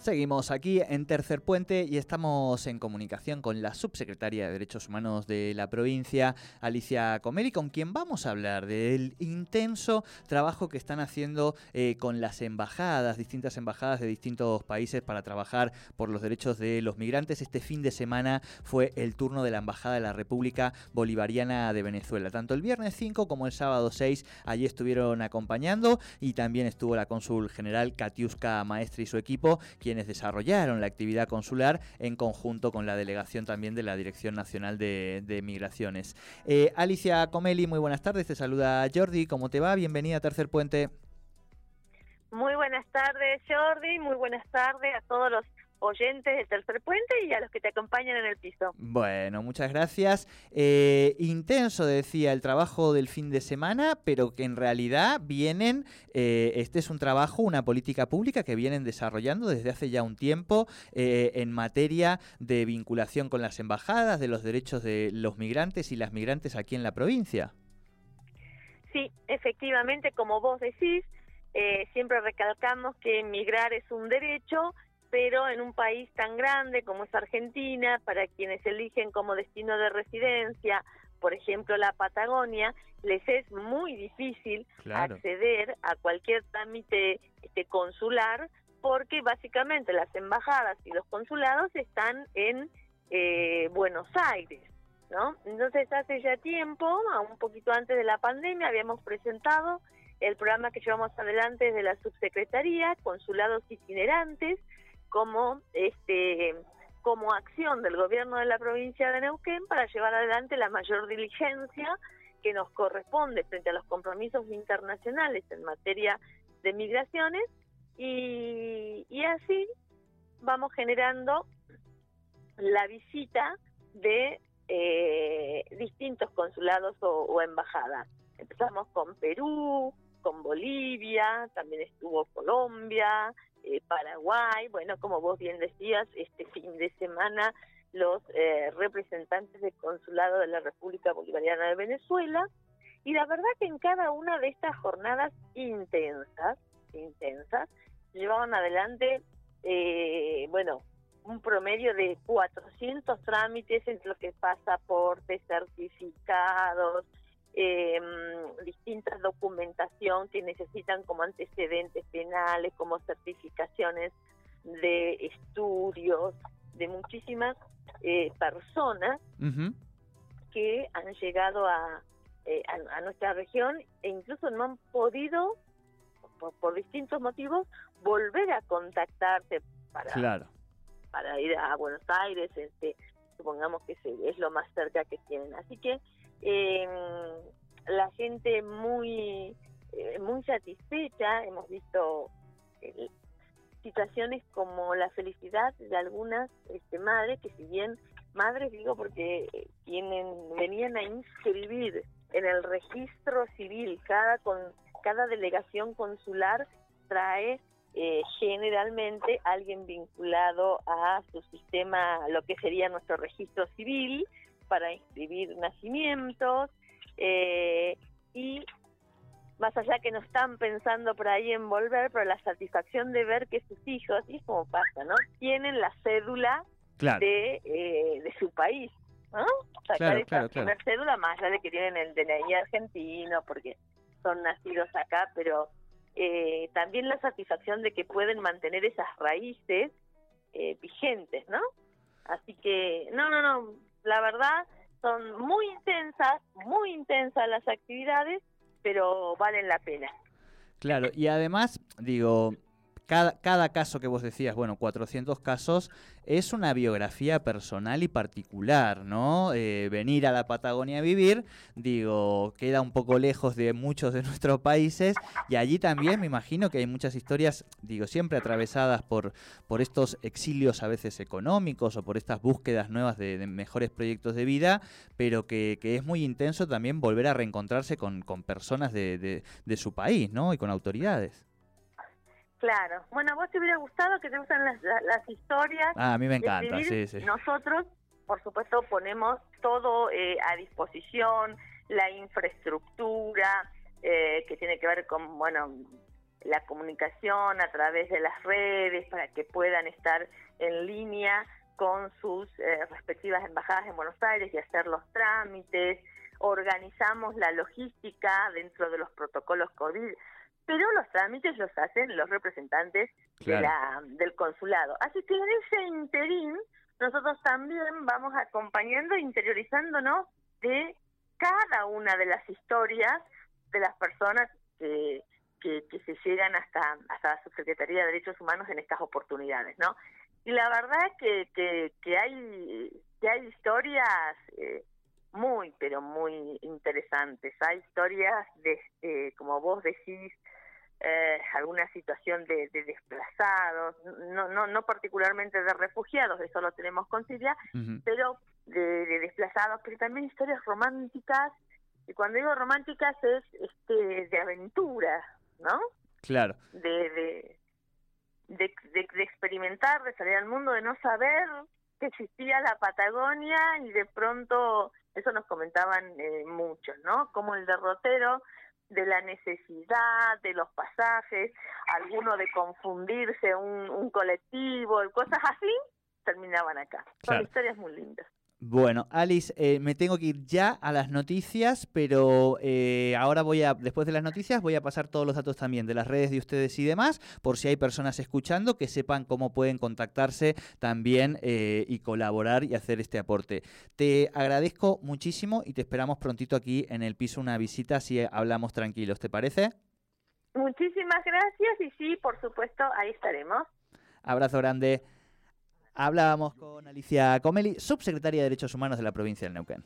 Seguimos aquí en Tercer Puente y estamos en comunicación con la subsecretaria de Derechos Humanos de la provincia, Alicia Comeli, con quien vamos a hablar del intenso trabajo que están haciendo eh, con las embajadas, distintas embajadas de distintos países para trabajar por los derechos de los migrantes. Este fin de semana fue el turno de la Embajada de la República Bolivariana de Venezuela. Tanto el viernes 5 como el sábado 6 allí estuvieron acompañando y también estuvo la cónsul general Katiuska Maestre y su equipo, quienes desarrollaron la actividad consular en conjunto con la delegación también de la Dirección Nacional de, Migraciones. Eh, Alicia Comeli, muy buenas tardes, te saluda Jordi, ¿cómo te va? Bienvenida a Tercer Puente. Muy buenas tardes, Jordi, muy buenas tardes a todos los oyentes de Tercer Puente y a los que te acompañan en el piso. Bueno, muchas gracias. Eh, intenso, decía, el trabajo del fin de semana, pero que en realidad vienen, eh, este es un trabajo, una política pública que vienen desarrollando desde hace ya un tiempo eh, en materia de vinculación con las embajadas, de los derechos de los migrantes y las migrantes aquí en la provincia. Sí, efectivamente, como vos decís, siempre recalcamos que migrar es un derecho pero en un país tan grande como es Argentina, para quienes eligen como destino de residencia, por ejemplo, la Patagonia, les es muy difícil acceder a cualquier trámite este, consular porque básicamente las embajadas y los consulados están en eh, Buenos Aires. ¿no? Entonces, hace ya tiempo, un poquito antes de la pandemia, habíamos presentado el programa que llevamos adelante desde la subsecretaría, Consulados Itinerantes, como este como acción del gobierno de la provincia de Neuquén para llevar adelante la mayor diligencia que nos corresponde frente a los compromisos internacionales en materia de migraciones y, así vamos generando la visita de eh, distintos consulados o, o embajadas. Empezamos con Perú, con Bolivia, también estuvo Colombia, eh, Paraguay, bueno, como vos bien decías, este fin de semana los eh, representantes del consulado de la República Bolivariana de Venezuela, y la verdad que en cada una de estas jornadas intensas, intensas, llevaban adelante, eh, bueno, un promedio de 400 trámites entre lo que pasaportes, certificados, eh, distintas documentación que necesitan como antecedentes penales, como certificaciones de estudios, de muchísimas eh, personas que han llegado eh, a, a, nuestra región e incluso no han podido, por, distintos motivos, volver a contactarse para, para ir a Buenos Aires, este, supongamos que es lo más cerca que tienen. Así que eh, la gente muy, eh, muy satisfecha, hemos visto eh, situaciones como la felicidad de algunas este, madres, que si bien madres digo porque tienen, venían a inscribir en el registro civil, cada, con, cada delegación consular trae eh, generalmente alguien vinculado a su sistema, lo que sería nuestro registro civil, para inscribir nacimientos eh, y más allá que no están pensando por ahí en volver, pero la satisfacción de ver que sus hijos, y es como pasa, ¿no? Tienen la cédula de, eh, de su país, ¿no? Sacar esa cédula más allá de que tienen el DNI argentino porque son nacidos acá, pero eh, también la satisfacción de que pueden mantener esas raíces eh, vigentes, ¿no? Así que, no, no, no, la verdad son muy intensas, muy intensas las actividades, pero valen la pena. Claro, y además, digo, cada, caso que vos decías, bueno, 400 casos, es una biografía personal y particular, ¿no? Eh, venir a la Patagonia a vivir, digo, queda un poco lejos de muchos de nuestros países y allí también me imagino que hay muchas historias, digo, siempre atravesadas por, por estos exilios a veces económicos o por estas búsquedas nuevas de, mejores proyectos de vida, pero que, es muy intenso también volver a reencontrarse con, personas de, de su país, ¿no? Y con autoridades. Claro. Bueno, vos te hubiera gustado que te gustan las, las, historias. Ah, a mí me encanta, sí, sí. Nosotros, por supuesto, ponemos todo eh, a disposición, la infraestructura, eh, que tiene que ver con, bueno, la comunicación a través de las redes para que puedan estar en línea con sus eh, respectivas embajadas en Buenos Aires y hacer los trámites, organizamos la logística dentro de los protocolos COVID, pero los trámites los hacen los representantes de la, del consulado. Así que en ese interín nosotros también vamos acompañando, interiorizándonos de cada una de las historias de las personas que, que, se llegan hasta, hasta la Subsecretaría de Derechos Humanos en estas oportunidades, ¿no? Y la verdad que, que, que hay que hay historias eh, muy, pero muy interesantes. Hay historias de, eh, como vos decís, eh, alguna situación de, desplazados, no, no, no particularmente de refugiados, eso lo tenemos con Siria, pero de, desplazados, pero también historias románticas, y cuando digo románticas es este de aventura, ¿no? Claro. De, de, de, experimentar, de salir al mundo, de no saber que existía la Patagonia y de pronto, eso nos comentaban eh, muchos, ¿no? Como el derrotero de la necesidad, de los pasajes, alguno de confundirse un, un colectivo, cosas así, terminaban acá. Son historias muy lindas. Bueno, Alice, eh, me tengo que ir ya a las noticias, pero eh, ahora voy a, después de las noticias, voy a pasar todos los datos también de las redes de ustedes y demás, por si hay personas escuchando que sepan cómo pueden contactarse también eh, y colaborar y hacer este aporte. Te agradezco muchísimo y te esperamos prontito aquí en el piso una visita si hablamos tranquilos, ¿te parece? Muchísimas gracias y sí, por supuesto, ahí estaremos. Abrazo grande. Hablábamos con Alicia Comeli, subsecretaria de Derechos Humanos de la provincia del Neuquén.